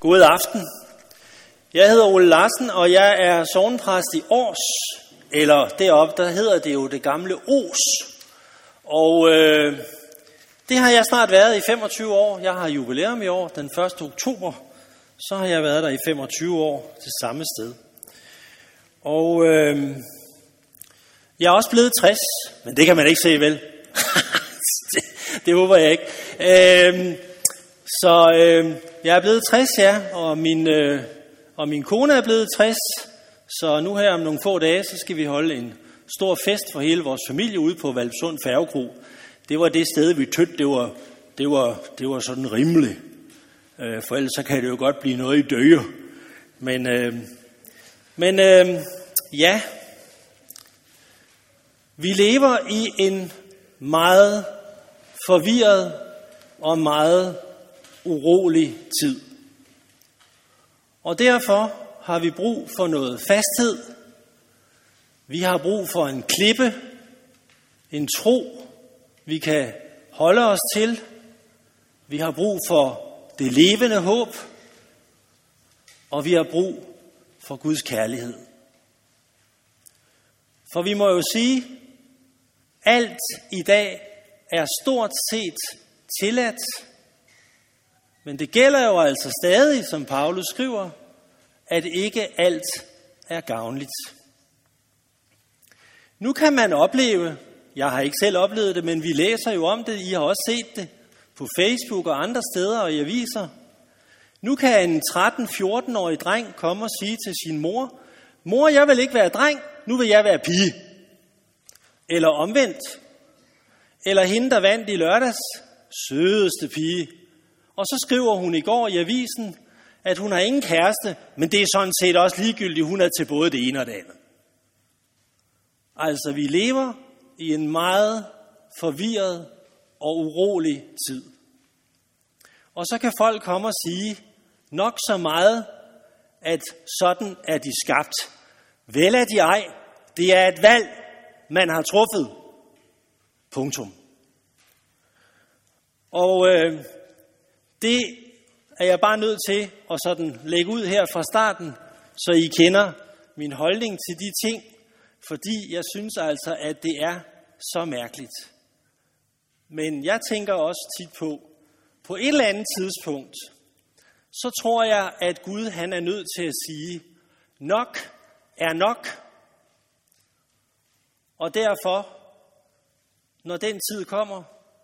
God aften. Jeg hedder Ole Larsen, og jeg er sovnpræst i Års, eller deroppe, der hedder det jo det gamle Os. Og øh, det har jeg snart været i 25 år. Jeg har jubilæum i år, den 1. oktober. Så har jeg været der i 25 år til samme sted. Og øh, jeg er også blevet 60, men det kan man ikke se vel. det, det håber jeg ikke. Øh, så øh, jeg er blevet 60, ja, og min, øh, og min kone er blevet 60. Så nu her om nogle få dage, så skal vi holde en stor fest for hele vores familie ude på Valpsund Færgekro. Det var det sted, vi tødte, det var, det var, det var sådan rimeligt. Øh, for ellers så kan det jo godt blive noget i døje. Men, øh, men øh, ja, vi lever i en meget forvirret og meget urolig tid. Og derfor har vi brug for noget fasthed. Vi har brug for en klippe, en tro, vi kan holde os til. Vi har brug for det levende håb, og vi har brug for Guds kærlighed. For vi må jo sige, alt i dag er stort set tilladt, men det gælder jo altså stadig, som Paulus skriver, at ikke alt er gavnligt. Nu kan man opleve, jeg har ikke selv oplevet det, men vi læser jo om det, I har også set det på Facebook og andre steder og i aviser. Nu kan en 13-14-årig dreng komme og sige til sin mor, mor, jeg vil ikke være dreng, nu vil jeg være pige. Eller omvendt. Eller hende, der vandt i lørdags, sødeste pige. Og så skriver hun i går i avisen, at hun har ingen kæreste, men det er sådan set også ligegyldigt, hun er til både det ene og det andet. Altså, vi lever i en meget forvirret og urolig tid. Og så kan folk komme og sige nok så meget, at sådan er de skabt. Vel er de ej. Det er et valg, man har truffet. Punktum. Og øh, det er jeg bare nødt til at sådan lægge ud her fra starten, så I kender min holdning til de ting, fordi jeg synes altså, at det er så mærkeligt. Men jeg tænker også tit på, på et eller andet tidspunkt, så tror jeg, at Gud han er nødt til at sige, nok er nok. Og derfor, når den tid kommer,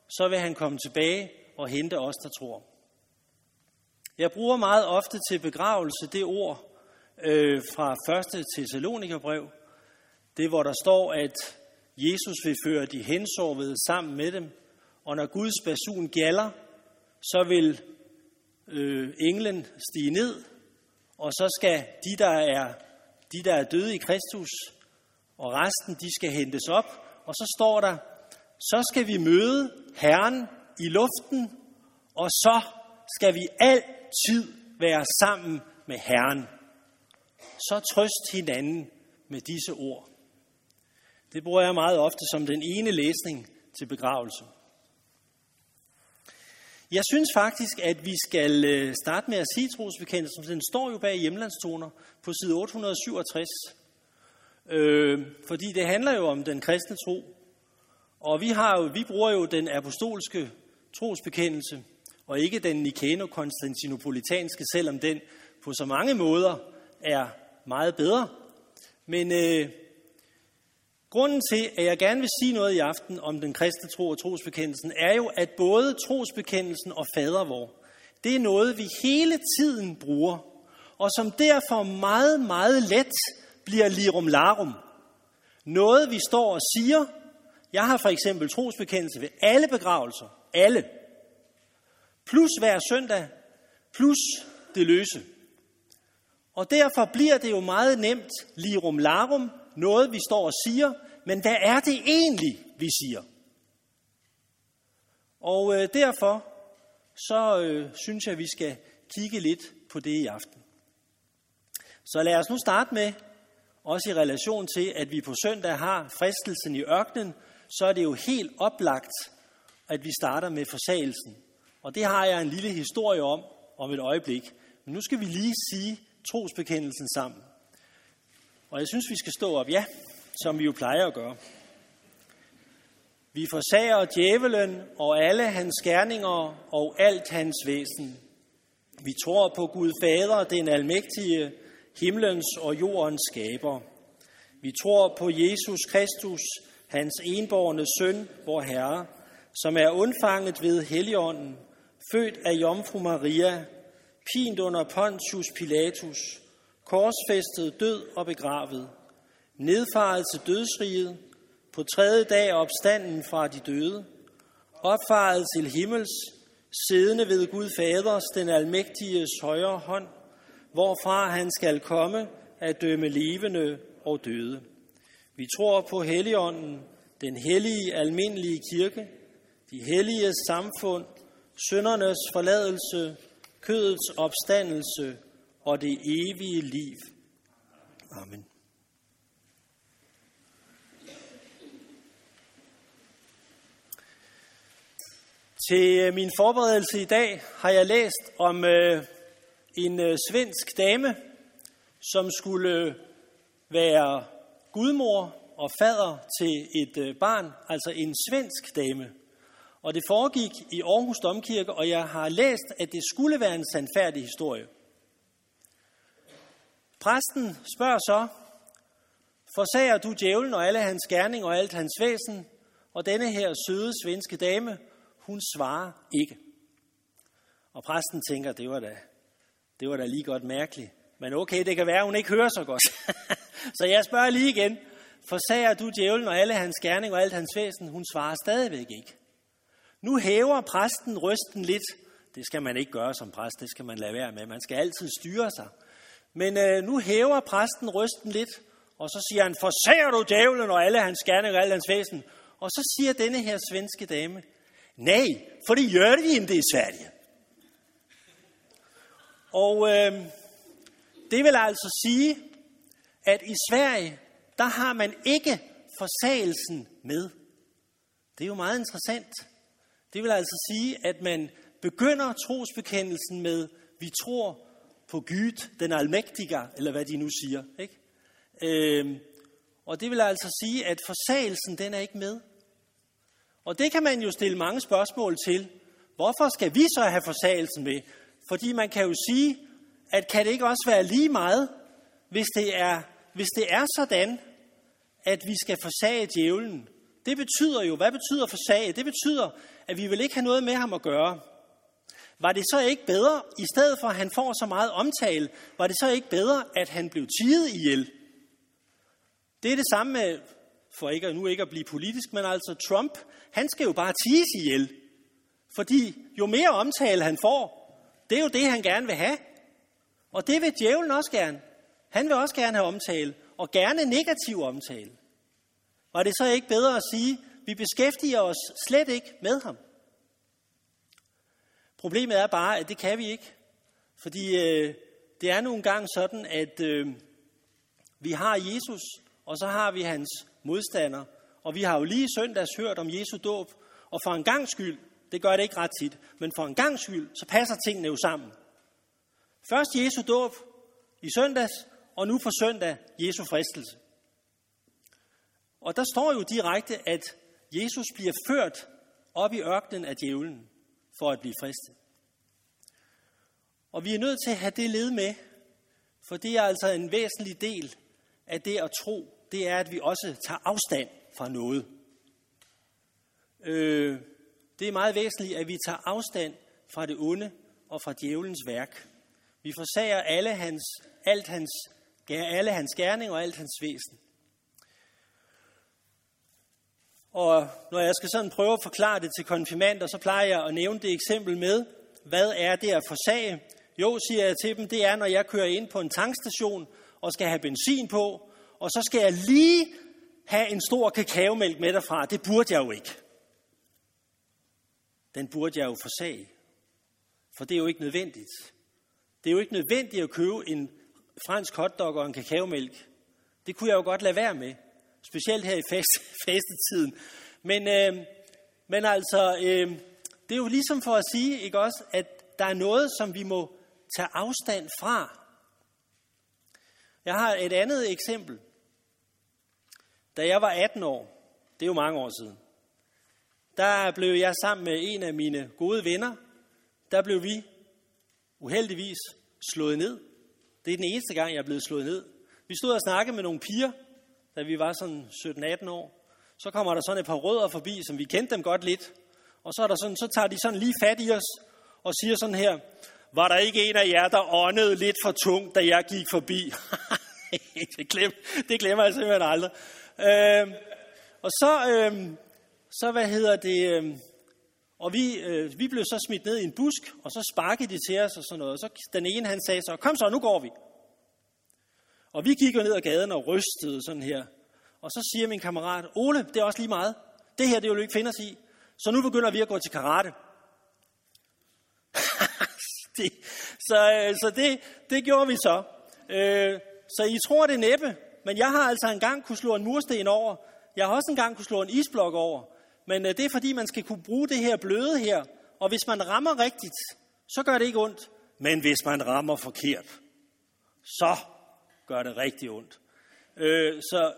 så vil han komme tilbage og hente os, der tror. Jeg bruger meget ofte til begravelse det ord øh, fra 1. Thessalonikerbrev, det hvor der står, at Jesus vil føre de hensovede sammen med dem, og når Guds basun gælder, så vil øh, englen stige ned, og så skal de, der er, de, der er døde i Kristus, og resten, de skal hentes op. Og så står der, så skal vi møde Herren i luften, og så skal vi altid være sammen med Herren. Så trøst hinanden med disse ord. Det bruger jeg meget ofte som den ene læsning til begravelse. Jeg synes faktisk, at vi skal øh, starte med at sige trosbekendelsen. Den står jo bag hjemlandstoner på side 867. Øh, fordi det handler jo om den kristne tro. Og vi, har jo, vi bruger jo den apostolske trosbekendelse, og ikke den nikano-konstantinopolitanske, selvom den på så mange måder er meget bedre. Men øh, grunden til, at jeg gerne vil sige noget i aften om den kristne tro og trosbekendelsen, er jo, at både trosbekendelsen og fadervor, det er noget, vi hele tiden bruger, og som derfor meget, meget let bliver lirum larum. Noget, vi står og siger. Jeg har for eksempel trosbekendelse ved alle begravelser. Alle plus hver søndag, plus det løse. Og derfor bliver det jo meget nemt lirum larum, noget vi står og siger, men hvad er det egentlig, vi siger? Og øh, derfor så øh, synes jeg, vi skal kigge lidt på det i aften. Så lad os nu starte med, også i relation til, at vi på søndag har fristelsen i ørkenen, så er det jo helt oplagt, at vi starter med forsagelsen. Og det har jeg en lille historie om, om et øjeblik. Men nu skal vi lige sige trosbekendelsen sammen. Og jeg synes, vi skal stå op, ja, som vi jo plejer at gøre. Vi forsager djævelen og alle hans gerninger og alt hans væsen. Vi tror på Gud Fader, den almægtige, himlens og jordens skaber. Vi tror på Jesus Kristus, hans enborgne søn, vor Herre, som er undfanget ved Helligånden, født af Jomfru Maria, pint under Pontius Pilatus, korsfæstet, død og begravet, nedfaret til dødsriget, på tredje dag opstanden fra de døde, opfaret til himmels, siddende ved Gud Faders, den almægtiges højre hånd, hvorfra han skal komme at dømme levende og døde. Vi tror på Helligånden, den hellige almindelige kirke, de hellige samfund, syndernes forladelse, kødets opstandelse og det evige liv. Amen. Til øh, min forberedelse i dag har jeg læst om øh, en øh, svensk dame, som skulle øh, være gudmor og fader til et øh, barn, altså en svensk dame. Og det foregik i Aarhus Domkirke, og jeg har læst, at det skulle være en sandfærdig historie. Præsten spørger så, forsager du djævlen og alle hans gerning og alt hans væsen, og denne her søde svenske dame, hun svarer ikke. Og præsten tænker, det var da, det var da lige godt mærkeligt. Men okay, det kan være, hun ikke hører så godt. så jeg spørger lige igen. Forsager du djævlen og alle hans gerning og alt hans væsen? Hun svarer stadigvæk ikke. Nu hæver præsten rysten lidt. Det skal man ikke gøre som præst, det skal man lade være med. Man skal altid styre sig. Men øh, nu hæver præsten rysten lidt, og så siger han, forsager du djævlen og alle hans gerning og alle hans væsen? Og så siger denne her svenske dame, nej, for det gør vi ikke i Sverige. Og øh, det vil altså sige, at i Sverige, der har man ikke forsagelsen med. Det er jo meget interessant. Det vil altså sige, at man begynder trosbekendelsen med, vi tror på Gud, den almægtige, eller hvad de nu siger. Ikke? Øhm, og det vil altså sige, at forsagelsen, den er ikke med. Og det kan man jo stille mange spørgsmål til. Hvorfor skal vi så have forsagelsen med? Fordi man kan jo sige, at kan det ikke også være lige meget, hvis det er, hvis det er sådan, at vi skal forsage djævlen. Det betyder jo, hvad betyder forsage? Det betyder, at vi vil ikke have noget med ham at gøre. Var det så ikke bedre, i stedet for at han får så meget omtale, var det så ikke bedre, at han blev tiget ihjel? Det er det samme med, for ikke, nu ikke at blive politisk, men altså Trump, han skal jo bare tiges ihjel. Fordi jo mere omtale han får, det er jo det, han gerne vil have. Og det vil djævlen også gerne. Han vil også gerne have omtale, og gerne negativ omtale. Var det så ikke bedre at sige, vi beskæftiger os slet ikke med ham? Problemet er bare, at det kan vi ikke. Fordi øh, det er nogle gange sådan, at øh, vi har Jesus, og så har vi hans modstander. Og vi har jo lige søndags hørt om Jesu dåb, og for en gang skyld, det gør det ikke ret tit, men for en gang skyld, så passer tingene jo sammen. Først Jesu dåb i søndags, og nu for søndag Jesu fristelse. Og der står jo direkte, at Jesus bliver ført op i ørkenen af djævlen for at blive fristet. Og vi er nødt til at have det led med, for det er altså en væsentlig del af det at tro, det er, at vi også tager afstand fra noget. Øh, det er meget væsentligt, at vi tager afstand fra det onde og fra djævelens værk. Vi forsager alle hans, alt hans, alle hans gerning og alt hans væsen. Og når jeg skal sådan prøve at forklare det til konfirmander, så plejer jeg at nævne det eksempel med, hvad er det at forsage? Jo, siger jeg til dem, det er, når jeg kører ind på en tankstation og skal have benzin på, og så skal jeg lige have en stor kakaomælk med derfra. Det burde jeg jo ikke. Den burde jeg jo forsage. For det er jo ikke nødvendigt. Det er jo ikke nødvendigt at købe en fransk hotdog og en kakaomælk. Det kunne jeg jo godt lade være med. Specielt her i fast, fastetiden. Men, øh, men altså, øh, det er jo ligesom for at sige, ikke også, at der er noget, som vi må tage afstand fra. Jeg har et andet eksempel. Da jeg var 18 år, det er jo mange år siden, der blev jeg sammen med en af mine gode venner, der blev vi uheldigvis slået ned. Det er den eneste gang, jeg er blevet slået ned. Vi stod og snakkede med nogle piger, da vi var sådan 17-18 år. Så kommer der sådan et par rødder forbi, som vi kendte dem godt lidt. Og så, er der sådan, så tager de sådan lige fat i os og siger sådan her, var der ikke en af jer, der åndede lidt for tungt, da jeg gik forbi? det, glem, det glemmer jeg simpelthen aldrig. Øh, og så, øh, så, hvad hedder det, øh, og vi, øh, vi blev så smidt ned i en busk, og så sparkede de til os og sådan noget. Og så den ene, han sagde så, kom så, nu går vi. Og vi gik jo ned ad gaden og rystede sådan her. Og så siger min kammerat, Ole, det er også lige meget. Det her, det vil du ikke finde os i. Så nu begynder vi at gå til karate. det, så øh, så det, det gjorde vi så. Øh, så I tror det næppe, men jeg har altså engang kunne slå en mursten over. Jeg har også engang kunne slå en isblok over. Men øh, det er fordi, man skal kunne bruge det her bløde her. Og hvis man rammer rigtigt, så gør det ikke ondt. Men hvis man rammer forkert, så gør det rigtig ondt. Øh, så,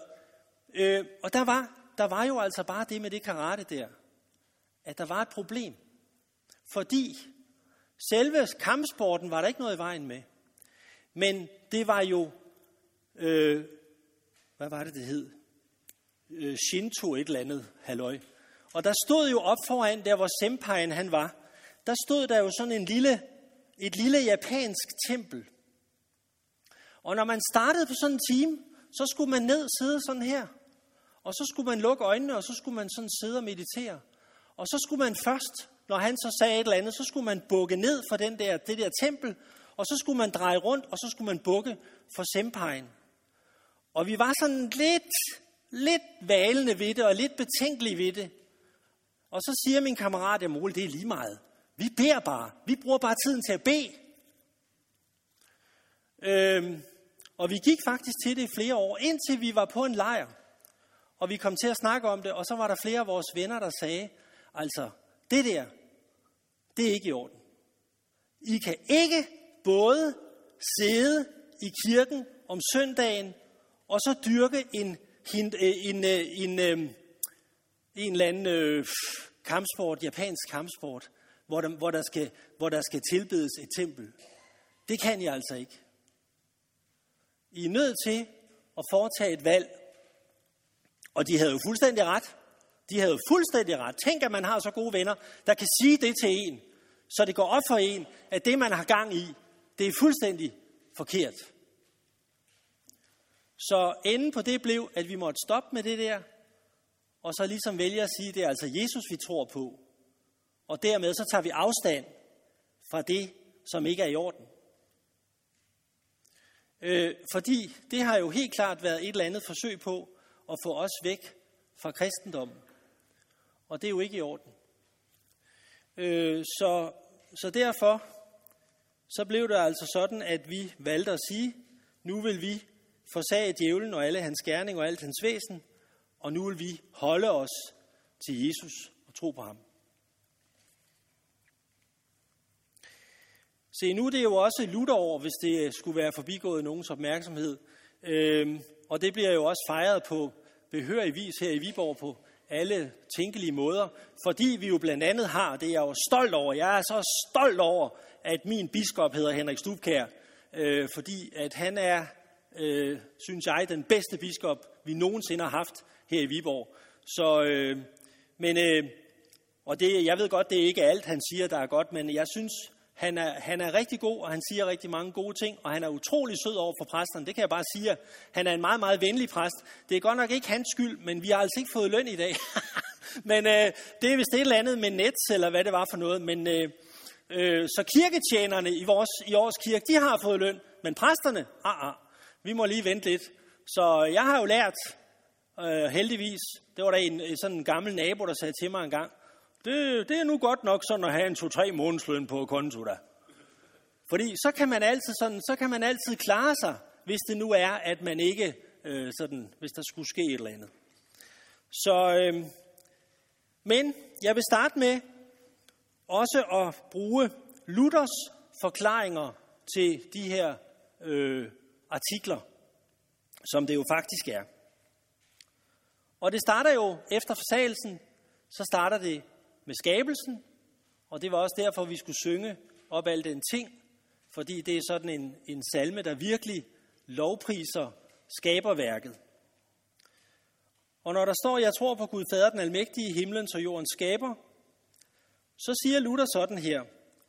øh, og der var, der var jo altså bare det med det karate der, at der var et problem. Fordi selve kampsporten var der ikke noget i vejen med. Men det var jo, øh, hvad var det, det hed? Øh, Shinto et eller andet, halløj. Og der stod jo op foran, der hvor senpaien han var, der stod der jo sådan en lille, et lille japansk tempel. Og når man startede på sådan en time, så skulle man ned sidde sådan her. Og så skulle man lukke øjnene, og så skulle man sådan sidde og meditere. Og så skulle man først, når han så sagde et eller andet, så skulle man bukke ned for den der, det der tempel, og så skulle man dreje rundt, og så skulle man bukke for senpaien. Og vi var sådan lidt, lidt valende ved det, og lidt betænkelige ved det. Og så siger min kammerat, at det er lige meget. Vi beder bare. Vi bruger bare tiden til at bede. Øhm, og vi gik faktisk til det i flere år, indtil vi var på en lejr. Og vi kom til at snakke om det, og så var der flere af vores venner, der sagde, altså, det der, det er ikke i orden. I kan ikke både sidde i kirken om søndagen, og så dyrke en, øh, en, øh, en, en, en, en eller anden øh, kampsport, japansk kampsport, hvor der, hvor, der skal, hvor der skal tilbedes et tempel. Det kan jeg altså ikke. I er nødt til at foretage et valg. Og de havde jo fuldstændig ret. De havde jo fuldstændig ret. Tænk, at man har så gode venner, der kan sige det til en, så det går op for en, at det, man har gang i, det er fuldstændig forkert. Så enden på det blev, at vi måtte stoppe med det der, og så ligesom vælge at sige, at det er altså Jesus, vi tror på. Og dermed så tager vi afstand fra det, som ikke er i orden. Øh, fordi det har jo helt klart været et eller andet forsøg på at få os væk fra kristendommen. Og det er jo ikke i orden. Øh, så, så derfor så blev det altså sådan, at vi valgte at sige, nu vil vi forsage djævlen og alle hans gerning og alt hans væsen, og nu vil vi holde os til Jesus og tro på ham. Se, nu er det jo også Lutherår, hvis det skulle være forbigået nogens opmærksomhed. Øhm, og det bliver jo også fejret på behørig vis her i Viborg på alle tænkelige måder, fordi vi jo blandt andet har, det er jeg jo stolt over, jeg er så stolt over, at min biskop hedder Henrik Stubkær, øh, fordi at han er, øh, synes jeg, den bedste biskop, vi nogensinde har haft her i Viborg. Så, øh, men, øh, og det, jeg ved godt, det er ikke alt, han siger, der er godt, men jeg synes, han er, han er rigtig god, og han siger rigtig mange gode ting, og han er utrolig sød over for præsterne. Det kan jeg bare sige. Han er en meget, meget venlig præst. Det er godt nok ikke hans skyld, men vi har altså ikke fået løn i dag. men øh, det er vist et eller andet med nets, eller hvad det var for noget. Men, øh, øh, så kirketjenerne i vores, i års kirke, de har fået løn, men præsterne, ah, ah, vi må lige vente lidt. Så jeg har jo lært, øh, heldigvis, det var der en sådan en gammel nabo, der sagde til mig en gang, det, det er nu godt nok sådan at have en to-tre månedsløn på konto der. Fordi så kan man altid sådan, så kan man altid klare sig, hvis det nu er, at man ikke øh, sådan, hvis der skulle ske et eller andet. Så, øh, men jeg vil starte med også at bruge Luthers forklaringer til de her øh, artikler, som det jo faktisk er. Og det starter jo efter forsagelsen, så starter det med skabelsen, og det var også derfor, vi skulle synge op al den ting, fordi det er sådan en, en salme, der virkelig lovpriser skaberværket. Og når der står, jeg tror på Gud Fader, den almægtige himlen og jordens skaber, så siger Luther sådan her.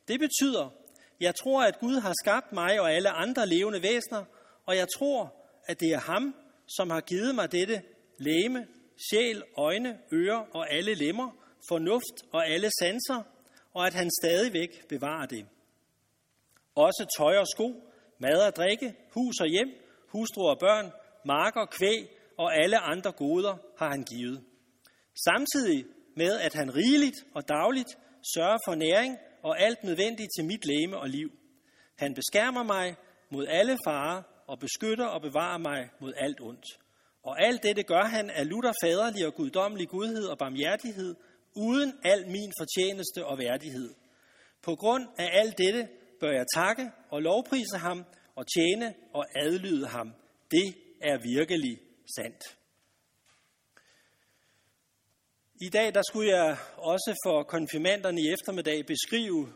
Det betyder, jeg tror, at Gud har skabt mig og alle andre levende væsener, og jeg tror, at det er ham, som har givet mig dette læme, sjæl, øjne, ører og alle lemmer, fornuft og alle sanser, og at han stadigvæk bevarer det. Også tøj og sko, mad og drikke, hus og hjem, hustru og børn, marker, kvæg og alle andre goder har han givet. Samtidig med, at han rigeligt og dagligt sørger for næring og alt nødvendigt til mit læme og liv. Han beskærmer mig mod alle farer og beskytter og bevarer mig mod alt ondt. Og alt dette gør han af lutter faderlig og guddommelig godhed og barmhjertighed, uden al min fortjeneste og værdighed. På grund af alt dette bør jeg takke og lovprise ham og tjene og adlyde ham. Det er virkelig sandt. I dag der skulle jeg også for konfirmanderne i eftermiddag beskrive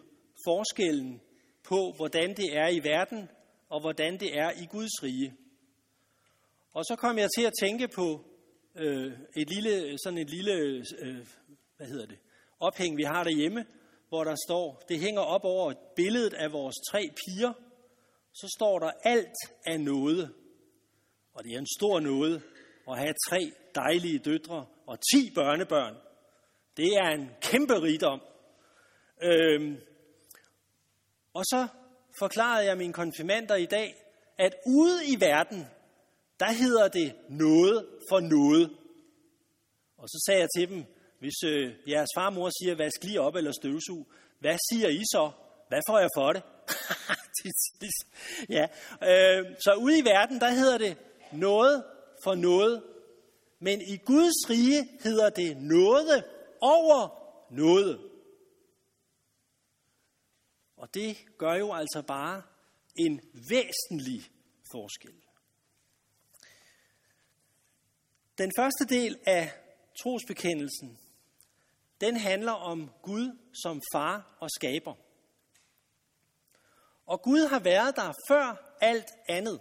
forskellen på, hvordan det er i verden og hvordan det er i Guds rige. Og så kom jeg til at tænke på øh, et lille, sådan et lille, øh, hvad hedder det, ophæng, vi har derhjemme, hvor der står, det hænger op over billedet af vores tre piger, så står der alt af noget. Og det er en stor noget at have tre dejlige døtre og ti børnebørn. Det er en kæmpe rigdom. Øhm, og så forklarede jeg mine konfirmander i dag, at ude i verden, der hedder det noget for noget. Og så sagde jeg til dem, hvis øh, jeres farmor siger, vask lige op eller støvsug, hvad siger I så? Hvad får jeg for det? ja. øh, så ude i verden, der hedder det noget for noget. Men i Guds rige hedder det noget over noget. Og det gør jo altså bare en væsentlig forskel. Den første del af trosbekendelsen, den handler om Gud som far og skaber. Og Gud har været der før alt andet.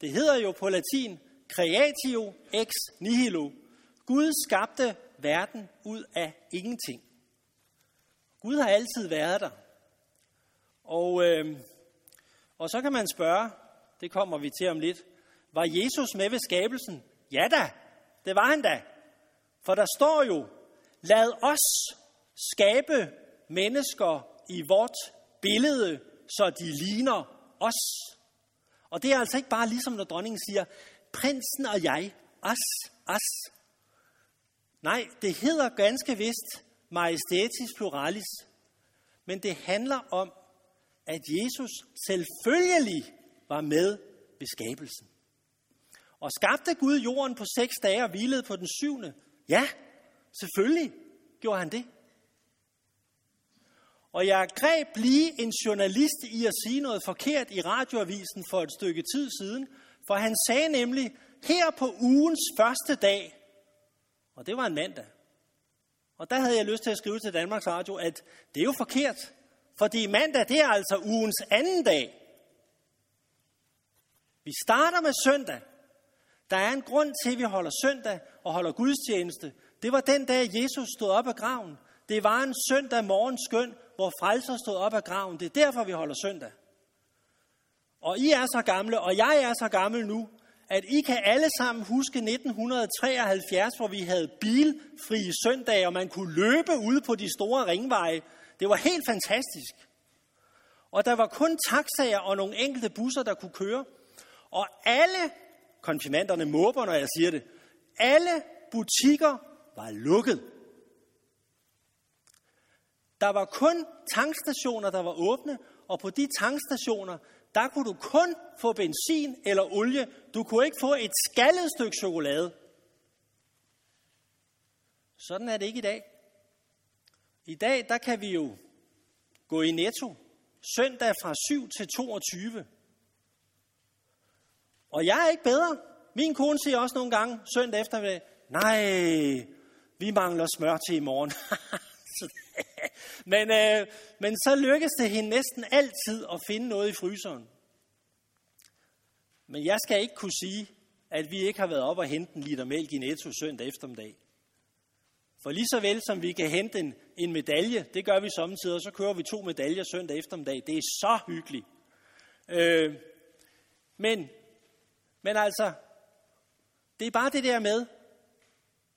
Det hedder jo på latin creatio ex nihilo. Gud skabte verden ud af ingenting. Gud har altid været der. Og, øh, og så kan man spørge, det kommer vi til om lidt, var Jesus med ved skabelsen? Ja da, det var han da. For der står jo, lad os skabe mennesker i vort billede, så de ligner os. Og det er altså ikke bare ligesom, når dronningen siger, prinsen og jeg, os, os. Nej, det hedder ganske vist majestatis pluralis, men det handler om, at Jesus selvfølgelig var med ved skabelsen. Og skabte Gud jorden på seks dage og hvilede på den syvende? Ja, selvfølgelig gjorde han det. Og jeg greb lige en journalist i at sige noget forkert i radioavisen for et stykke tid siden, for han sagde nemlig, her på ugens første dag, og det var en mandag, og der havde jeg lyst til at skrive til Danmarks Radio, at det er jo forkert, fordi mandag det er altså ugens anden dag. Vi starter med søndag. Der er en grund til, at vi holder søndag og holder gudstjeneste. Det var den dag, Jesus stod op af graven. Det var en søndag morgen skøn, hvor frelser stod op af graven. Det er derfor, vi holder søndag. Og I er så gamle, og jeg er så gammel nu, at I kan alle sammen huske 1973, hvor vi havde bilfri søndage, og man kunne løbe ude på de store ringveje. Det var helt fantastisk. Og der var kun taxaer og nogle enkelte busser, der kunne køre. Og alle, konfirmanderne måber, når jeg siger det, alle butikker var lukket. Der var kun tankstationer, der var åbne, og på de tankstationer, der kunne du kun få benzin eller olie. Du kunne ikke få et skaldet stykke chokolade. Sådan er det ikke i dag. I dag, der kan vi jo gå i netto søndag fra 7 til 22. Og jeg er ikke bedre. Min kone siger også nogle gange søndag eftermiddag, nej, vi mangler smør til i morgen. men, øh, men så lykkes det hende næsten altid at finde noget i fryseren. Men jeg skal ikke kunne sige, at vi ikke har været op og hente en liter mælk i Netto søndag eftermiddag. For lige så vel som vi kan hente en, en medalje, det gør vi samtidig, og så kører vi to medaljer søndag eftermiddag. Det er så hyggeligt. Øh, men, men altså, det er bare det der med,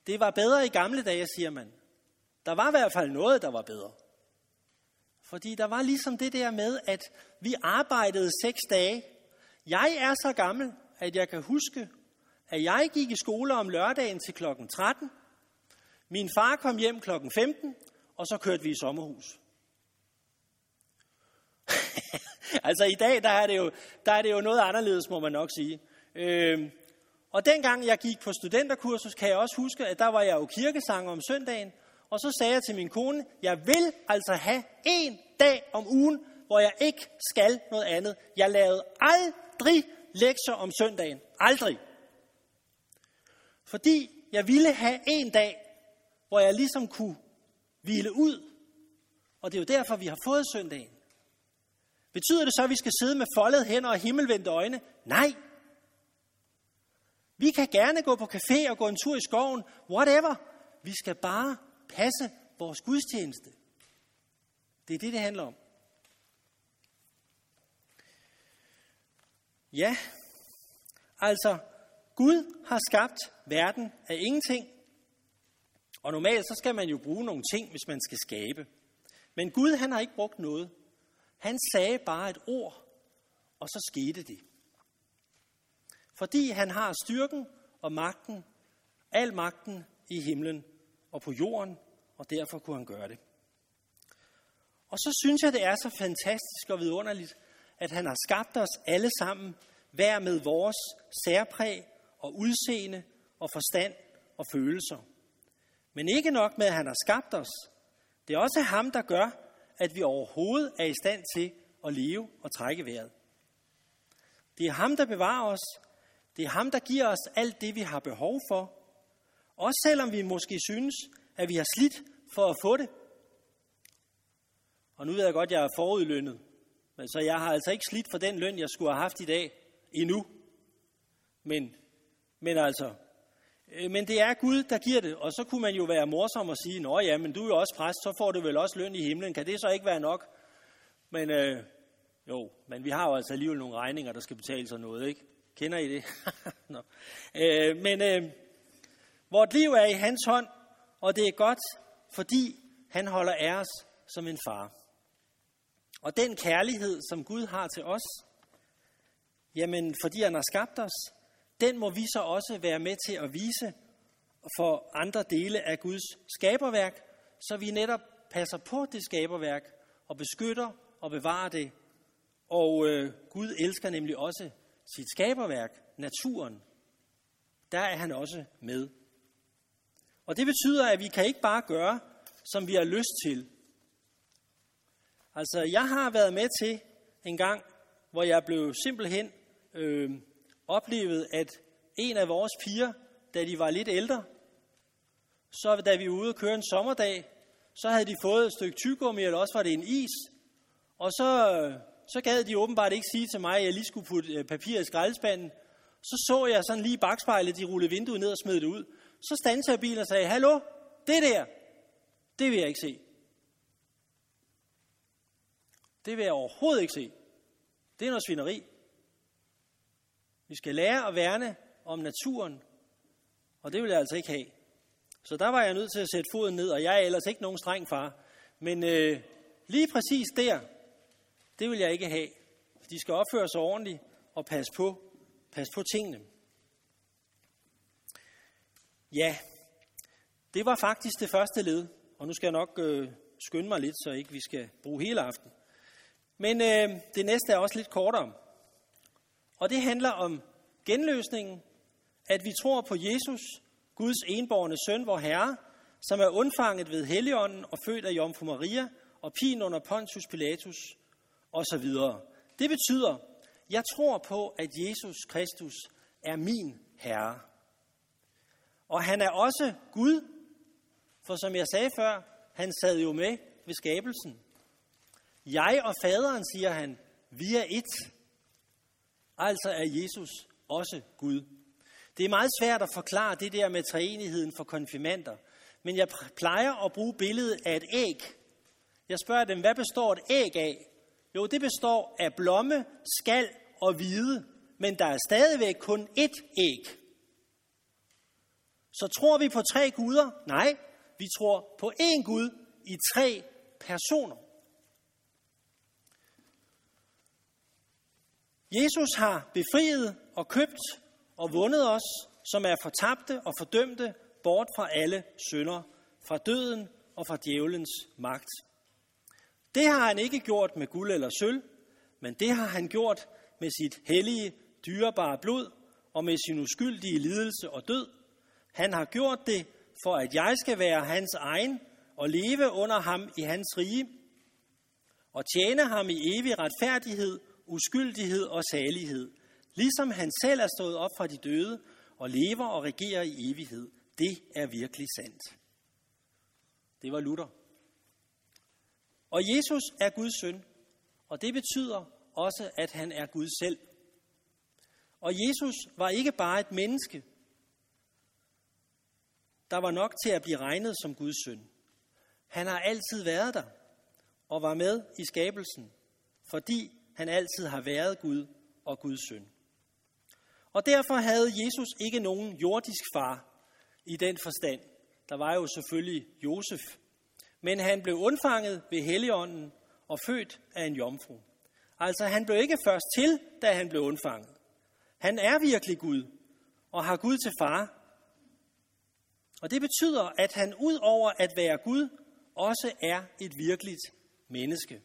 det var bedre i gamle dage, siger man. Der var i hvert fald noget, der var bedre. Fordi der var ligesom det der med, at vi arbejdede seks dage. Jeg er så gammel, at jeg kan huske, at jeg gik i skole om lørdagen til klokken 13. Min far kom hjem klokken 15, og så kørte vi i sommerhus. altså i dag, der er, det jo, der er det jo noget anderledes, må man nok sige. Øh, og dengang jeg gik på studenterkursus, kan jeg også huske, at der var jeg jo kirkesanger om søndagen, og så sagde jeg til min kone, jeg vil altså have en dag om ugen, hvor jeg ikke skal noget andet. Jeg lavede aldrig lektier om søndagen. Aldrig. Fordi jeg ville have en dag, hvor jeg ligesom kunne hvile ud. Og det er jo derfor, vi har fået søndagen. Betyder det så, at vi skal sidde med foldede hænder og himmelvendte øjne? Nej. Vi kan gerne gå på café og gå en tur i skoven, whatever. Vi skal bare passe vores gudstjeneste. Det er det, det handler om. Ja, altså Gud har skabt verden af ingenting. Og normalt så skal man jo bruge nogle ting, hvis man skal skabe. Men Gud han har ikke brugt noget. Han sagde bare et ord, og så skete det. Fordi han har styrken og magten, al magten i himlen og på jorden, og derfor kunne han gøre det. Og så synes jeg, det er så fantastisk og vidunderligt, at han har skabt os alle sammen, hver med vores særpræg og udseende og forstand og følelser. Men ikke nok med, at han har skabt os. Det er også ham, der gør, at vi overhovedet er i stand til at leve og trække vejret. Det er ham, der bevarer os. Det er ham, der giver os alt det, vi har behov for. Også selvom vi måske synes, at vi har slidt for at få det. Og nu ved jeg godt, at jeg er forudlønnet. Men så jeg har altså ikke slidt for den løn, jeg skulle have haft i dag endnu. Men, men altså, øh, men det er Gud, der giver det. Og så kunne man jo være morsom og sige, nå ja, men du er jo også præst, så får du vel også løn i himlen. Kan det så ikke være nok? Men øh, jo, men vi har jo altså alligevel nogle regninger, der skal betales og noget, ikke? Kender I det? Nå. Øh, men øh, vort liv er i hans hånd, og det er godt, fordi han holder af os som en far. Og den kærlighed, som Gud har til os, jamen fordi han har skabt os, den må vi så også være med til at vise for andre dele af Guds skaberværk, så vi netop passer på det skaberværk og beskytter og bevarer det. Og øh, Gud elsker nemlig også sit skaberværk, naturen. Der er han også med. Og det betyder, at vi kan ikke bare gøre, som vi har lyst til. Altså, jeg har været med til en gang, hvor jeg blev simpelthen øh, oplevet, at en af vores piger, da de var lidt ældre, så da vi var ude og køre en sommerdag, så havde de fået et stykke tyggegummi, eller også var det en is. Og så, så gad de åbenbart ikke sige til mig, at jeg lige skulle putte øh, papir i skraldespanden. Så så jeg sådan lige i bagspejlet, de rullede vinduet ned og smed det ud. Så standte jeg bilen og sagde, hallo, det der, det vil jeg ikke se. Det vil jeg overhovedet ikke se. Det er noget svineri. Vi skal lære at værne om naturen, og det vil jeg altså ikke have. Så der var jeg nødt til at sætte foden ned, og jeg er ellers ikke nogen streng far. Men øh, lige præcis der, det vil jeg ikke have. De skal opføre sig ordentligt og passe på, passe på tingene. Ja, det var faktisk det første led, og nu skal jeg nok øh, skynde mig lidt, så ikke vi skal bruge hele aften. Men øh, det næste er også lidt kortere. Og det handler om genløsningen, at vi tror på Jesus, Guds enborne søn, vor Herre, som er undfanget ved Helligånden og født af Jomfru Maria og pin under Pontius Pilatus, og så videre. Det betyder, jeg tror på, at Jesus Kristus er min Herre. Og han er også Gud, for som jeg sagde før, han sad jo med ved skabelsen. Jeg og faderen, siger han, vi er et. Altså er Jesus også Gud. Det er meget svært at forklare det der med træenigheden for konfirmander, men jeg plejer at bruge billedet af et æg. Jeg spørger dem, hvad består et æg af? Jo, det består af blomme, skal og hvide, men der er stadigvæk kun ét æg. Så tror vi på tre guder? Nej, vi tror på én Gud i tre personer. Jesus har befriet og købt og vundet os, som er fortabte og fordømte, bort fra alle synder, fra døden og fra djævelens magt. Det har han ikke gjort med guld eller sølv, men det har han gjort med sit hellige, dyrebare blod og med sin uskyldige lidelse og død. Han har gjort det, for at jeg skal være hans egen og leve under ham i hans rige og tjene ham i evig retfærdighed, uskyldighed og salighed, ligesom han selv er stået op fra de døde og lever og regerer i evighed. Det er virkelig sandt. Det var Luther. Og Jesus er Guds søn, og det betyder også, at han er Gud selv. Og Jesus var ikke bare et menneske, der var nok til at blive regnet som Guds søn. Han har altid været der og var med i skabelsen, fordi han altid har været Gud og Guds søn. Og derfor havde Jesus ikke nogen jordisk far i den forstand. Der var jo selvfølgelig Josef, men han blev undfanget ved Helligånden og født af en jomfru. Altså han blev ikke først til, da han blev undfanget. Han er virkelig Gud og har Gud til far. Og det betyder, at han ud over at være Gud, også er et virkeligt menneske.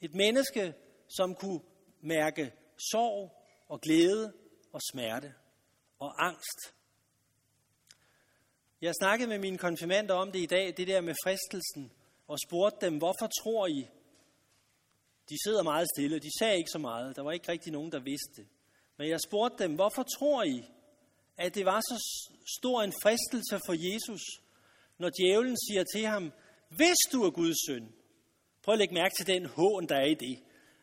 Et menneske, som kunne mærke sorg og glæde og smerte og angst. Jeg snakkede med mine konfirmander om det i dag, det der med fristelsen, og spurgte dem, hvorfor tror I? De sidder meget stille, de sagde ikke så meget, der var ikke rigtig nogen, der vidste. Men jeg spurgte dem, hvorfor tror I, at det var så stor en fristelse for Jesus, når djævlen siger til ham, hvis du er Guds søn, prøv at lægge mærke til den hån, der er i det.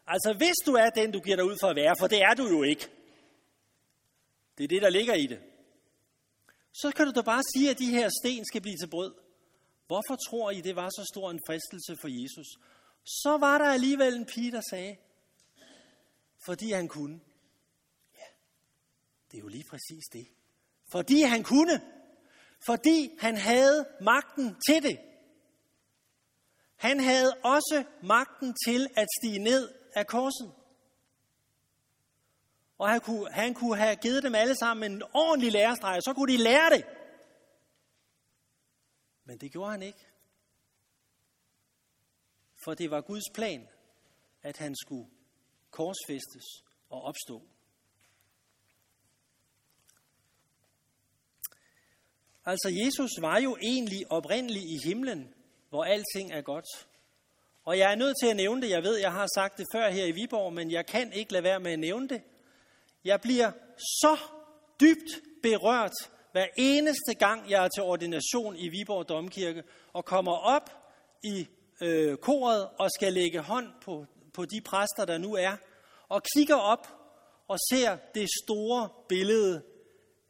Altså, hvis du er den, du giver dig ud for at være, for det er du jo ikke. Det er det, der ligger i det. Så kan du da bare sige, at de her sten skal blive til brød. Hvorfor tror I, det var så stor en fristelse for Jesus? Så var der alligevel en pige, der sagde, fordi han kunne. Ja, det er jo lige præcis det. Fordi han kunne. Fordi han havde magten til det. Han havde også magten til at stige ned af korset. Og han kunne, han kunne have givet dem alle sammen en ordentlig lærestreg, og så kunne de lære det. Men det gjorde han ikke. For det var Guds plan, at han skulle korsfæstes og opstå. Altså Jesus var jo egentlig oprindelig i himlen, hvor alting er godt. Og jeg er nødt til at nævne det. Jeg ved, jeg har sagt det før her i Viborg, men jeg kan ikke lade være med at nævne det. Jeg bliver så dybt berørt hver eneste gang, jeg er til ordination i Viborg Domkirke, og kommer op i øh, koret og skal lægge hånd på, på de præster, der nu er, og kigger op og ser det store billede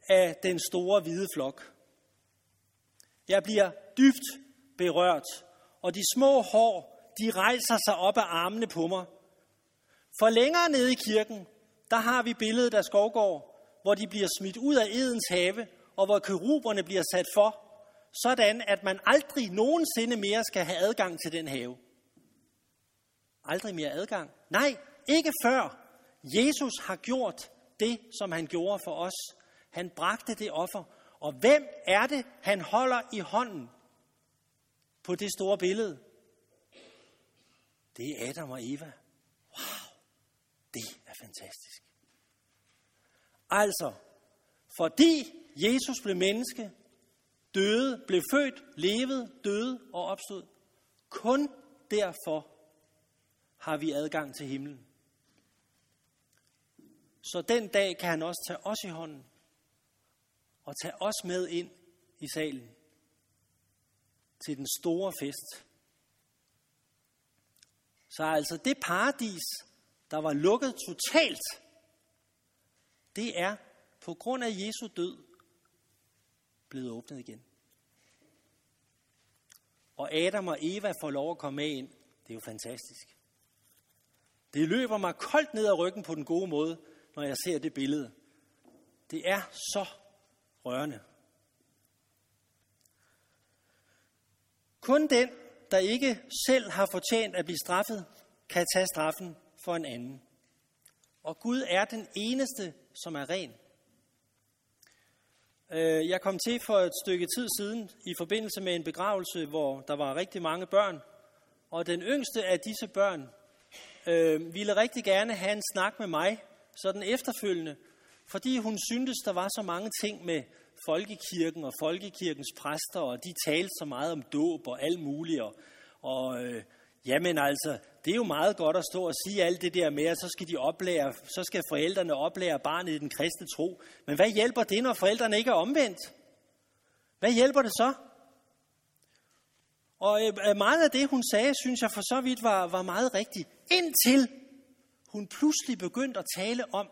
af den store hvide flok. Jeg bliver dybt berørt, og de små hår, de rejser sig op af armene på mig. For længere nede i kirken, der har vi billedet af Skovgård, hvor de bliver smidt ud af Edens have, og hvor keruberne bliver sat for, sådan at man aldrig nogensinde mere skal have adgang til den have. Aldrig mere adgang? Nej, ikke før Jesus har gjort det, som han gjorde for os. Han bragte det offer. Og hvem er det, han holder i hånden på det store billede? Det er Adam og Eva. Det er fantastisk. Altså, fordi Jesus blev menneske, døde, blev født, levede, døde og opstod, kun derfor har vi adgang til himlen. Så den dag kan han også tage os i hånden og tage os med ind i salen til den store fest. Så altså det paradis, der var lukket totalt, det er på grund af Jesu død blevet åbnet igen. Og Adam og Eva får lov at komme med ind. Det er jo fantastisk. Det løber mig koldt ned ad ryggen på den gode måde, når jeg ser det billede. Det er så rørende. Kun den, der ikke selv har fortjent at blive straffet, kan tage straffen for en anden. Og Gud er den eneste, som er ren. Øh, jeg kom til for et stykke tid siden i forbindelse med en begravelse, hvor der var rigtig mange børn. Og den yngste af disse børn øh, ville rigtig gerne have en snak med mig, sådan efterfølgende, fordi hun syntes, der var så mange ting med folkekirken og folkekirkens præster, og de talte så meget om dåb og alt muligt. Og, og øh, jamen altså, det er jo meget godt at stå og sige alt det der med, at så skal, de oplære, så skal forældrene oplære barnet i den kristne tro. Men hvad hjælper det, når forældrene ikke er omvendt? Hvad hjælper det så? Og øh, øh, meget af det, hun sagde, synes jeg for så vidt var, var meget rigtigt. Indtil hun pludselig begyndte at tale om,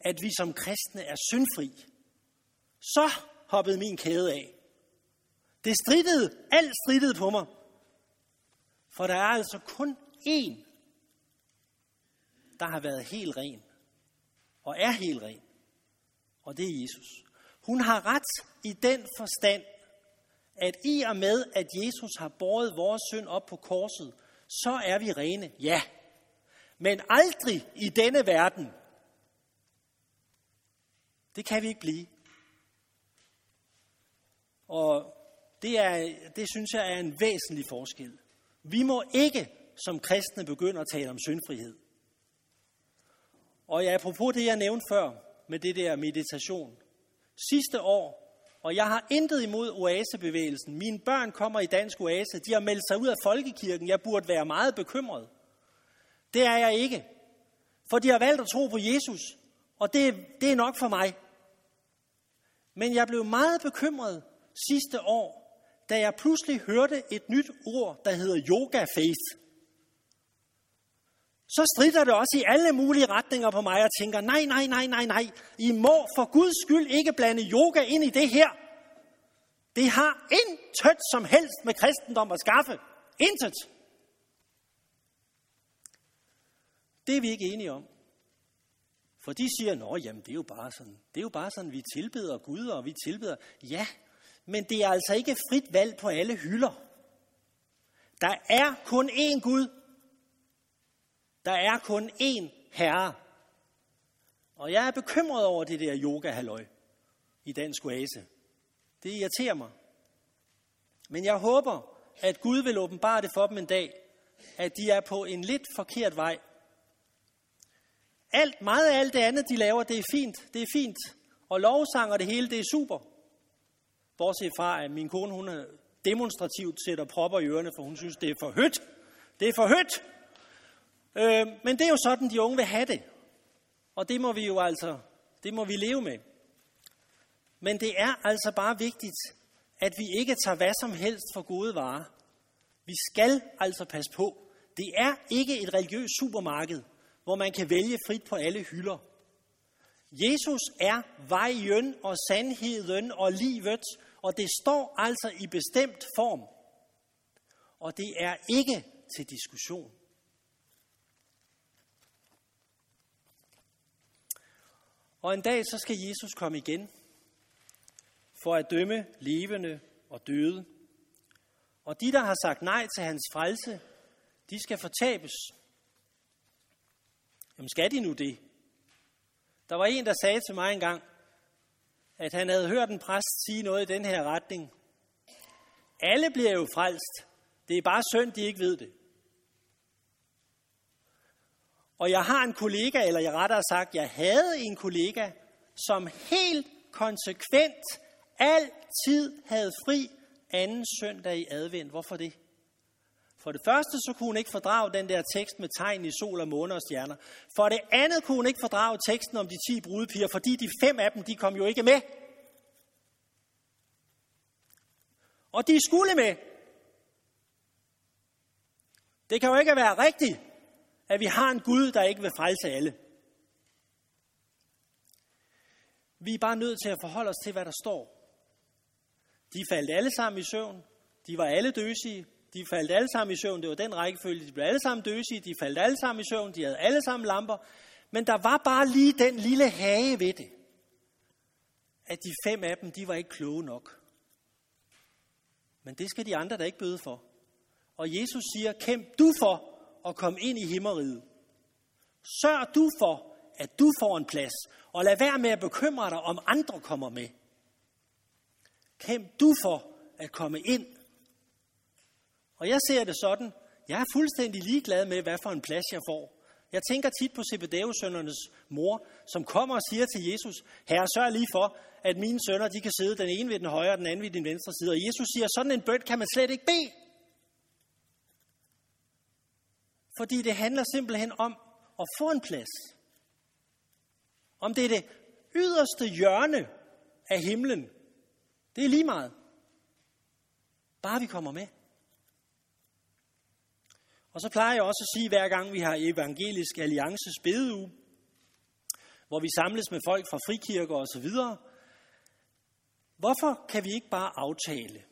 at vi som kristne er syndfri. Så hoppede min kæde af. Det strittede, alt strittede på mig. For der er altså kun en, der har været helt ren. Og er helt ren. Og det er Jesus. Hun har ret i den forstand, at i og med, at Jesus har båret vores synd op på korset, så er vi rene, ja. Men aldrig i denne verden. Det kan vi ikke blive. Og det, er, det synes jeg er en væsentlig forskel. Vi må ikke som kristne begynder at tale om syndfrihed. Og ja, apropos det, jeg nævnte før med det der meditation. Sidste år, og jeg har intet imod oasebevægelsen. Mine børn kommer i dansk oase. De har meldt sig ud af folkekirken. Jeg burde være meget bekymret. Det er jeg ikke. For de har valgt at tro på Jesus. Og det, det er nok for mig. Men jeg blev meget bekymret sidste år, da jeg pludselig hørte et nyt ord, der hedder yoga faith. Så strider det også i alle mulige retninger på mig og tænker, nej, nej, nej, nej, nej, I må for Guds skyld ikke blande yoga ind i det her. Det har intet som helst med kristendom at skaffe. Intet. Det er vi ikke enige om. For de siger, nå jamen det er jo bare sådan, det er jo bare sådan, vi tilbeder Gud, og vi tilbeder, ja, men det er altså ikke frit valg på alle hylder. Der er kun én Gud. Der er kun én Herre. Og jeg er bekymret over det der yoga-halløj i dansk oase. Det irriterer mig. Men jeg håber, at Gud vil åbenbare det for dem en dag, at de er på en lidt forkert vej. Alt, meget af alt det andet, de laver, det er fint. Det er fint. Og lovsang og det hele, det er super. Bortset fra, at min kone, hun øh, demonstrativt sætter propper i ørerne, for hun synes, det er for højt. Det er for højt. Øh, men det er jo sådan, de unge vil have det. Og det må vi jo altså, det må vi leve med. Men det er altså bare vigtigt, at vi ikke tager hvad som helst for gode varer. Vi skal altså passe på. Det er ikke et religiøst supermarked, hvor man kan vælge frit på alle hylder. Jesus er vejen og sandheden og livet, og det står altså i bestemt form. Og det er ikke til diskussion. Og en dag så skal Jesus komme igen for at dømme levende og døde. Og de, der har sagt nej til hans frelse, de skal fortabes. Jamen skal de nu det? Der var en, der sagde til mig engang, at han havde hørt en præst sige noget i den her retning. Alle bliver jo frelst. Det er bare synd, de ikke ved det. Og jeg har en kollega, eller jeg rettere sagt, jeg havde en kollega, som helt konsekvent altid havde fri anden søndag i advent. Hvorfor det? For det første, så kunne hun ikke fordrage den der tekst med tegn i sol og måne og stjerner. For det andet kunne hun ikke fordrage teksten om de ti brudepiger, fordi de fem af dem, de kom jo ikke med. Og de skulle med. Det kan jo ikke være rigtigt, at vi har en Gud, der ikke vil frelse alle. Vi er bare nødt til at forholde os til, hvad der står. De faldt alle sammen i søvn. De var alle døsige. De faldt alle sammen i søvn. Det var den rækkefølge. De blev alle sammen døsige. De faldt alle sammen i søvn. De havde alle sammen lamper. Men der var bare lige den lille hage ved det. At de fem af dem, de var ikke kloge nok. Men det skal de andre da ikke bøde for. Og Jesus siger, kæmp du for at komme ind i himmeriget. Sørg du for, at du får en plads. Og lad være med at bekymre dig, om andre kommer med. Kæmp du for at komme ind. Og jeg ser det sådan, jeg er fuldstændig ligeglad med, hvad for en plads jeg får. Jeg tænker tit på Zebedeus-sønnernes mor, som kommer og siger til Jesus, Herre, sørg lige for, at mine sønner de kan sidde den ene ved den højre og den anden ved den venstre side. Og Jesus siger, sådan en bøn kan man slet ikke bede. Fordi det handler simpelthen om at få en plads. Om det er det yderste hjørne af himlen, det er lige meget. Bare vi kommer med. Og så plejer jeg også at sige, hver gang vi har evangelisk alliances bedeuge, hvor vi samles med folk fra frikirker og så videre, hvorfor kan vi ikke bare aftale,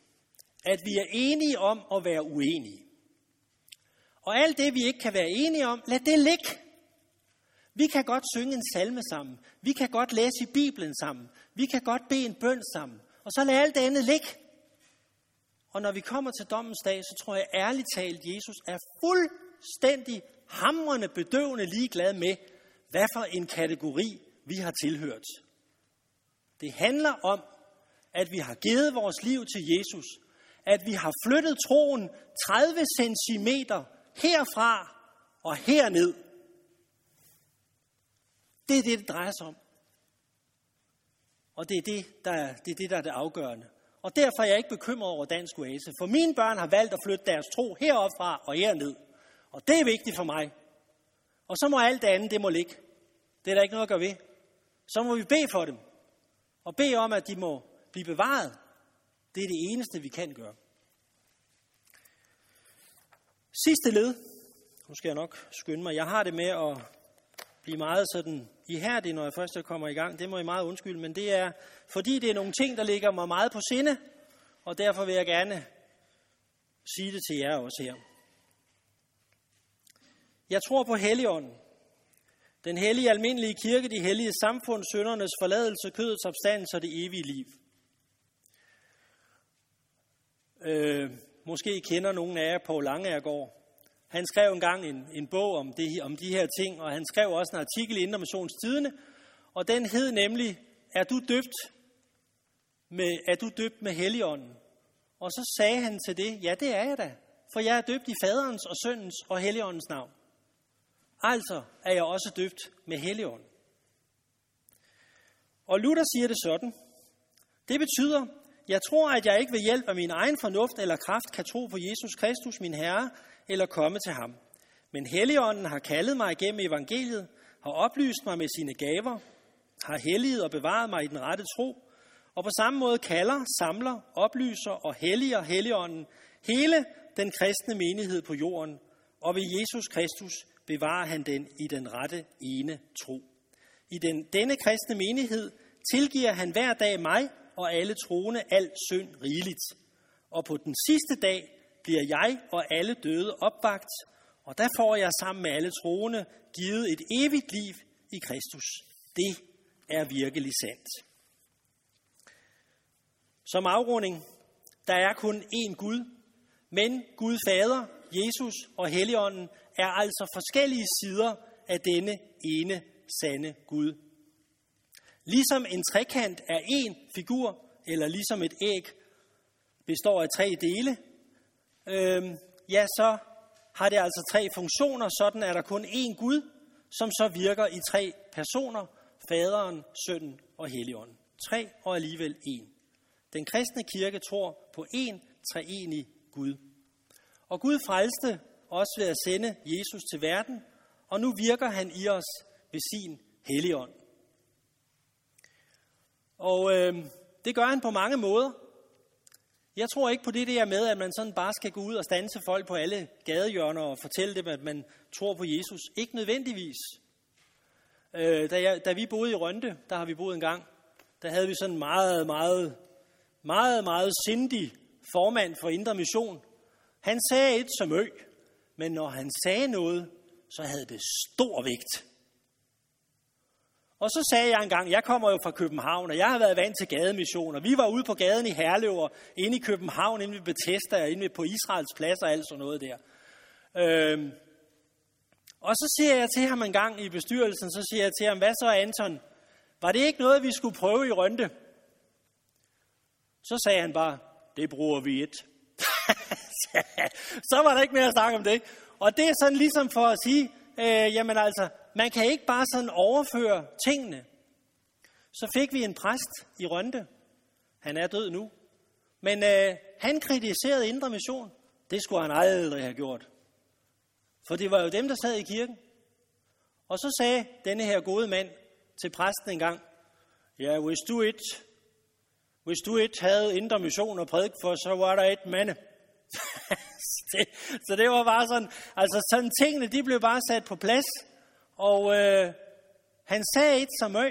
at vi er enige om at være uenige? Og alt det, vi ikke kan være enige om, lad det ligge. Vi kan godt synge en salme sammen. Vi kan godt læse i Bibelen sammen. Vi kan godt bede en bøn sammen. Og så lad alt det andet ligge. Og når vi kommer til dommens dag, så tror jeg ærligt talt, Jesus er fuldstændig hamrende bedøvende ligeglad med, hvad for en kategori vi har tilhørt. Det handler om, at vi har givet vores liv til Jesus. At vi har flyttet troen 30 cm herfra og herned. Det er det, det drejer sig om. Og det er det, der er det, er det, der er det afgørende. Og derfor er jeg ikke bekymret over dansk oase, for mine børn har valgt at flytte deres tro heropfra og herned. Og det er vigtigt for mig. Og så må alt det andet, det må ligge. Det er der ikke noget at gøre ved. Så må vi bede for dem. Og bede om, at de må blive bevaret. Det er det eneste, vi kan gøre. Sidste led. Nu skal jeg nok skynde mig. Jeg har det med at blive meget sådan ihærdig, når jeg først kommer i gang. Det må I meget undskylde, men det er, fordi det er nogle ting, der ligger mig meget på sinde, og derfor vil jeg gerne sige det til jer også her. Jeg tror på Helligånden. Den hellige almindelige kirke, de hellige samfund, søndernes forladelse, kødets opstandelse og det evige liv. Øh, måske kender nogen af jer på Langeærgård. Han skrev engang en, en bog om, det, om de her ting, og han skrev også en artikel i Indre Tidene, og den hed nemlig, er du døbt med, er du døbt med Helligånden? Og så sagde han til det, ja det er jeg da, for jeg er døbt i faderens og søndens og Helligåndens navn. Altså er jeg også døbt med Helligånden. Og Luther siger det sådan, det betyder, jeg tror, at jeg ikke ved hjælp af min egen fornuft eller kraft kan tro på Jesus Kristus, min Herre, eller komme til ham. Men Helligånden har kaldet mig igennem evangeliet, har oplyst mig med sine gaver, har helliget og bevaret mig i den rette tro, og på samme måde kalder, samler, oplyser og helliger Helligånden hele den kristne menighed på jorden, og ved Jesus Kristus bevarer han den i den rette ene tro. I den, denne kristne menighed tilgiver han hver dag mig og alle troende al synd rigeligt. Og på den sidste dag bliver jeg og alle døde opvagt, og der får jeg sammen med alle troende givet et evigt liv i Kristus. Det er virkelig sandt. Som afrunding, der er kun én Gud, men Gud Fader, Jesus og Helligånden er altså forskellige sider af denne ene sande Gud. Ligesom en trekant er én figur, eller ligesom et æg består af tre dele, øh, ja, så har det altså tre funktioner. Sådan er der kun én Gud, som så virker i tre personer, faderen, sønnen og helligånden. Tre og alligevel én. Den kristne kirke tror på én treenig Gud. Og Gud frelste os ved at sende Jesus til verden, og nu virker han i os ved sin helligånd. Og øh, det gør han på mange måder. Jeg tror ikke på det der med, at man sådan bare skal gå ud og stanse folk på alle gadehjørner og fortælle dem, at man tror på Jesus. Ikke nødvendigvis. Øh, da, jeg, da vi boede i Rønte, der har vi boet en gang, der havde vi sådan en meget, meget, meget, meget sindig formand for Indre Mission. Han sagde et som ø, men når han sagde noget, så havde det stor vægt. Og så sagde jeg engang, jeg kommer jo fra København, og jeg har været vant til gademission, og vi var ude på gaden i Herlev, og inde i København, inde ved Bethesda, og inde på Israels plads og alt sådan noget der. Øhm, og så siger jeg til ham en gang i bestyrelsen, så siger jeg til ham, hvad så Anton, var det ikke noget, vi skulle prøve i Rønte? Så sagde han bare, det bruger vi et. så var der ikke mere at snakke om det. Og det er sådan ligesom for at sige, øh, jamen altså, man kan ikke bare sådan overføre tingene. Så fik vi en præst i Rønte. Han er død nu. Men øh, han kritiserede Indre Mission. Det skulle han aldrig have gjort. For det var jo dem, der sad i kirken. Og så sagde denne her gode mand til præsten en gang, ja, hvis du ikke, hvis du ikke havde indre mission og prædik for, så var der et mande. så det var bare sådan, altså sådan tingene, de blev bare sat på plads. Og øh, han sagde et som ø,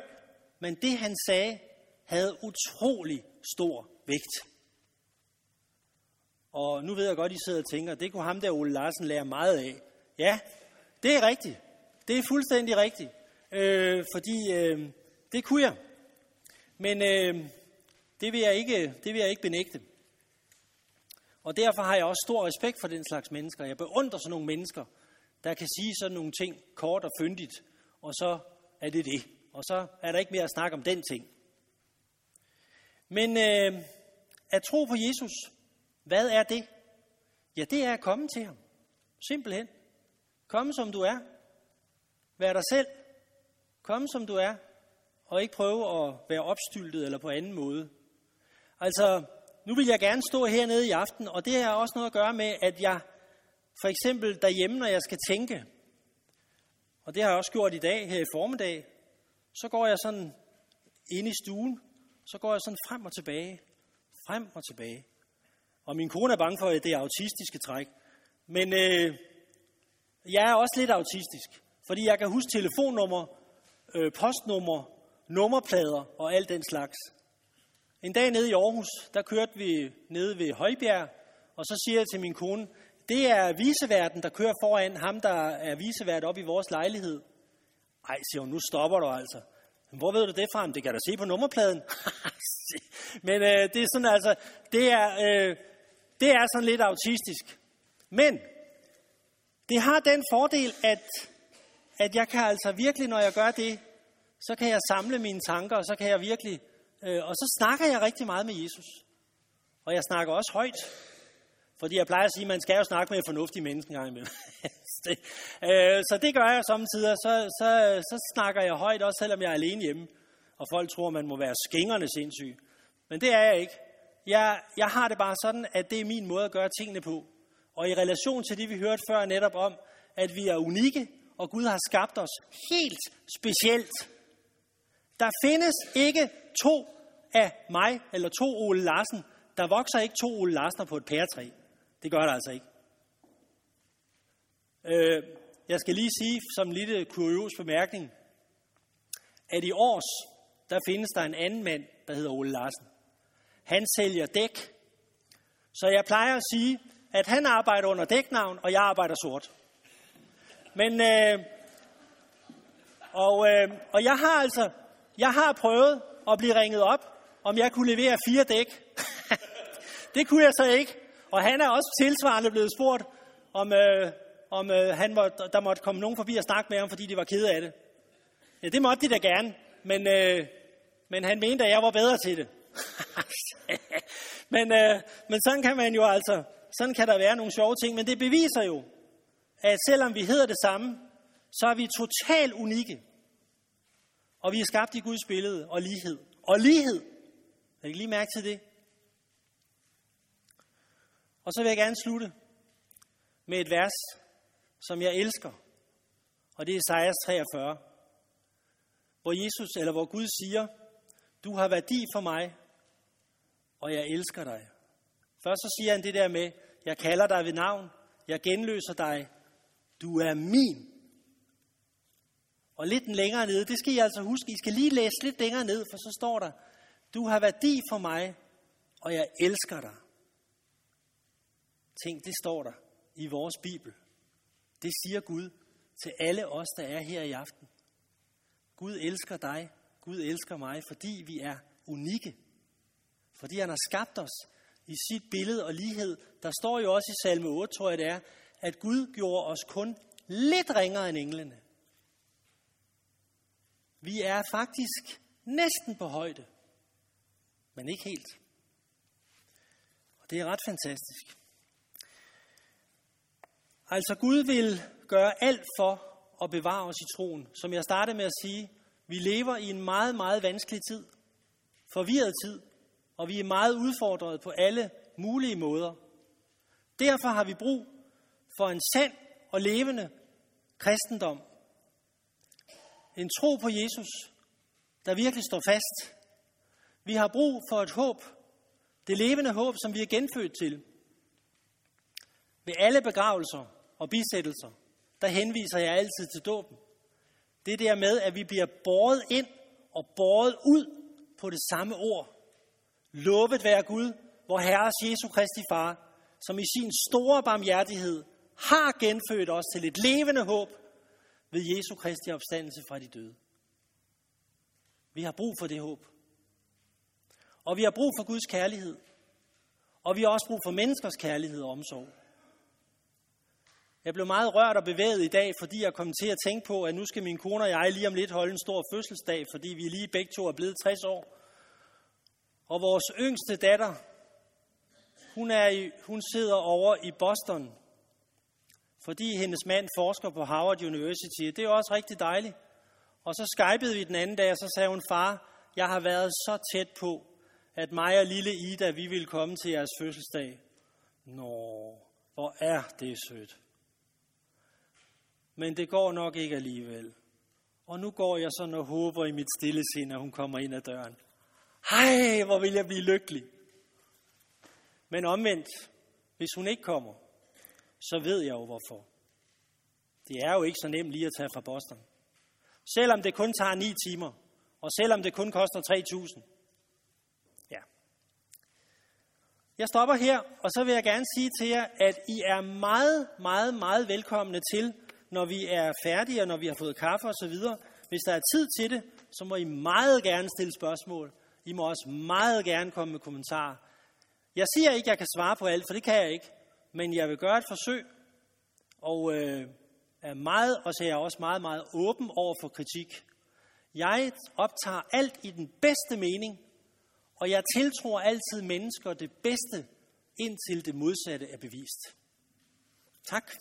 men det han sagde, havde utrolig stor vægt. Og nu ved jeg godt, I sidder og tænker, det kunne ham der Ole Larsen lære meget af. Ja, det er rigtigt. Det er fuldstændig rigtigt. Øh, fordi øh, det kunne jeg. Men øh, det, vil jeg ikke, det vil jeg ikke benægte. Og derfor har jeg også stor respekt for den slags mennesker. Jeg beundrer sådan nogle mennesker, der kan sige sådan nogle ting kort og fyndigt, og så er det det. Og så er der ikke mere at snakke om den ting. Men øh, at tro på Jesus, hvad er det? Ja, det er at komme til ham. Simpelthen. Kom som du er. Vær dig selv. Kom som du er. Og ikke prøve at være opstyltet eller på anden måde. Altså, nu vil jeg gerne stå hernede i aften, og det har også noget at gøre med, at jeg for eksempel derhjemme, når jeg skal tænke, og det har jeg også gjort i dag, her i formiddag, så går jeg sådan ind i stuen, så går jeg sådan frem og tilbage, frem og tilbage. Og min kone er bange for, at det er autistiske træk. Men øh, jeg er også lidt autistisk, fordi jeg kan huske telefonnummer, øh, postnummer, nummerplader og alt den slags. En dag nede i Aarhus, der kørte vi nede ved Højbjerg, og så siger jeg til min kone, det er viseverden, der kører foran ham, der er visevært op i vores lejlighed. Ej, siger hun, nu stopper du altså. Men Hvor ved du det fra? Det kan du se på nummerpladen. Men øh, det er sådan altså, det er, øh, det er sådan lidt autistisk. Men det har den fordel, at, at jeg kan altså virkelig, når jeg gør det, så kan jeg samle mine tanker, og så kan jeg virkelig, øh, og så snakker jeg rigtig meget med Jesus. Og jeg snakker også højt. Fordi jeg plejer at sige, at man skal jo snakke med en fornuftig menneske engang imellem. det, øh, så det gør jeg samtidig. Så, så, så snakker jeg højt, også selvom jeg er alene hjemme. Og folk tror, man må være skængerne sindssyg. Men det er jeg ikke. Jeg, jeg har det bare sådan, at det er min måde at gøre tingene på. Og i relation til det, vi hørte før netop om, at vi er unikke, og Gud har skabt os helt specielt. Der findes ikke to af mig, eller to Ole Larsen. Der vokser ikke to Ole Larsner på et pæretræ. Det gør der altså ikke. Øh, jeg skal lige sige som en lille kurios bemærkning, at i års, der findes der en anden mand, der hedder Ole Larsen. Han sælger dæk. Så jeg plejer at sige, at han arbejder under dæknavn, og jeg arbejder sort. Men, øh, og, øh, og jeg har altså, jeg har prøvet at blive ringet op, om jeg kunne levere fire dæk. det kunne jeg så ikke. Og han er også tilsvarende blevet spurgt, om, øh, om øh, han må, der måtte komme nogen forbi og snakke med ham, fordi de var kede af det. Ja, det måtte de da gerne, men, øh, men han mente, at jeg var bedre til det. men, øh, men sådan kan man jo altså, sådan kan der være nogle sjove ting, men det beviser jo, at selvom vi hedder det samme, så er vi totalt unikke. Og vi er skabt i Guds billede og lighed. Og lighed. Har I lige mærke til det? Og så vil jeg gerne slutte med et vers, som jeg elsker. Og det er Esajas 43, hvor Jesus, eller hvor Gud siger, du har værdi for mig, og jeg elsker dig. Først så siger han det der med, jeg kalder dig ved navn, jeg genløser dig, du er min. Og lidt længere nede, det skal I altså huske, I skal lige læse lidt længere ned, for så står der, du har værdi for mig, og jeg elsker dig. Tænk, det står der i vores Bibel. Det siger Gud til alle os, der er her i aften. Gud elsker dig, Gud elsker mig, fordi vi er unikke. Fordi han har skabt os i sit billede og lighed. Der står jo også i salme 8, tror jeg det er, at Gud gjorde os kun lidt ringere end englene. Vi er faktisk næsten på højde, men ikke helt. Og det er ret fantastisk. Altså Gud vil gøre alt for at bevare os i troen. Som jeg startede med at sige, vi lever i en meget, meget vanskelig tid. Forvirret tid. Og vi er meget udfordret på alle mulige måder. Derfor har vi brug for en sand og levende kristendom. En tro på Jesus, der virkelig står fast. Vi har brug for et håb. Det levende håb, som vi er genfødt til. Ved alle begravelser og bisættelser, der henviser jeg altid til dåben. Det der med, at vi bliver båret ind og båret ud på det samme ord. Lovet være Gud, hvor Herres Jesu Kristi Far, som i sin store barmhjertighed har genfødt os til et levende håb ved Jesu Kristi opstandelse fra de døde. Vi har brug for det håb. Og vi har brug for Guds kærlighed. Og vi har også brug for menneskers kærlighed og omsorg. Jeg blev meget rørt og bevæget i dag, fordi jeg kom til at tænke på, at nu skal min kone og jeg lige om lidt holde en stor fødselsdag, fordi vi lige begge to er blevet 60 år. Og vores yngste datter, hun, er i, hun sidder over i Boston, fordi hendes mand forsker på Harvard University. Det er også rigtig dejligt. Og så skypede vi den anden dag, og så sagde hun, far, jeg har været så tæt på, at mig og lille Ida, vi ville komme til jeres fødselsdag. Nå, hvor er det sødt men det går nok ikke alligevel. Og nu går jeg sådan og håber i mit stille sind, at hun kommer ind ad døren. Hej, hvor vil jeg blive lykkelig. Men omvendt, hvis hun ikke kommer, så ved jeg jo hvorfor. Det er jo ikke så nemt lige at tage fra Boston. Selvom det kun tager 9 timer, og selvom det kun koster 3.000. Ja. Jeg stopper her, og så vil jeg gerne sige til jer, at I er meget, meget, meget velkomne til når vi er færdige, og når vi har fået kaffe osv. Hvis der er tid til det, så må I meget gerne stille spørgsmål. I må også meget gerne komme med kommentarer. Jeg siger ikke, at jeg kan svare på alt, for det kan jeg ikke. Men jeg vil gøre et forsøg, og øh, er meget, og så er jeg også meget, meget åben over for kritik. Jeg optager alt i den bedste mening, og jeg tiltror altid mennesker det bedste, indtil det modsatte er bevist. Tak.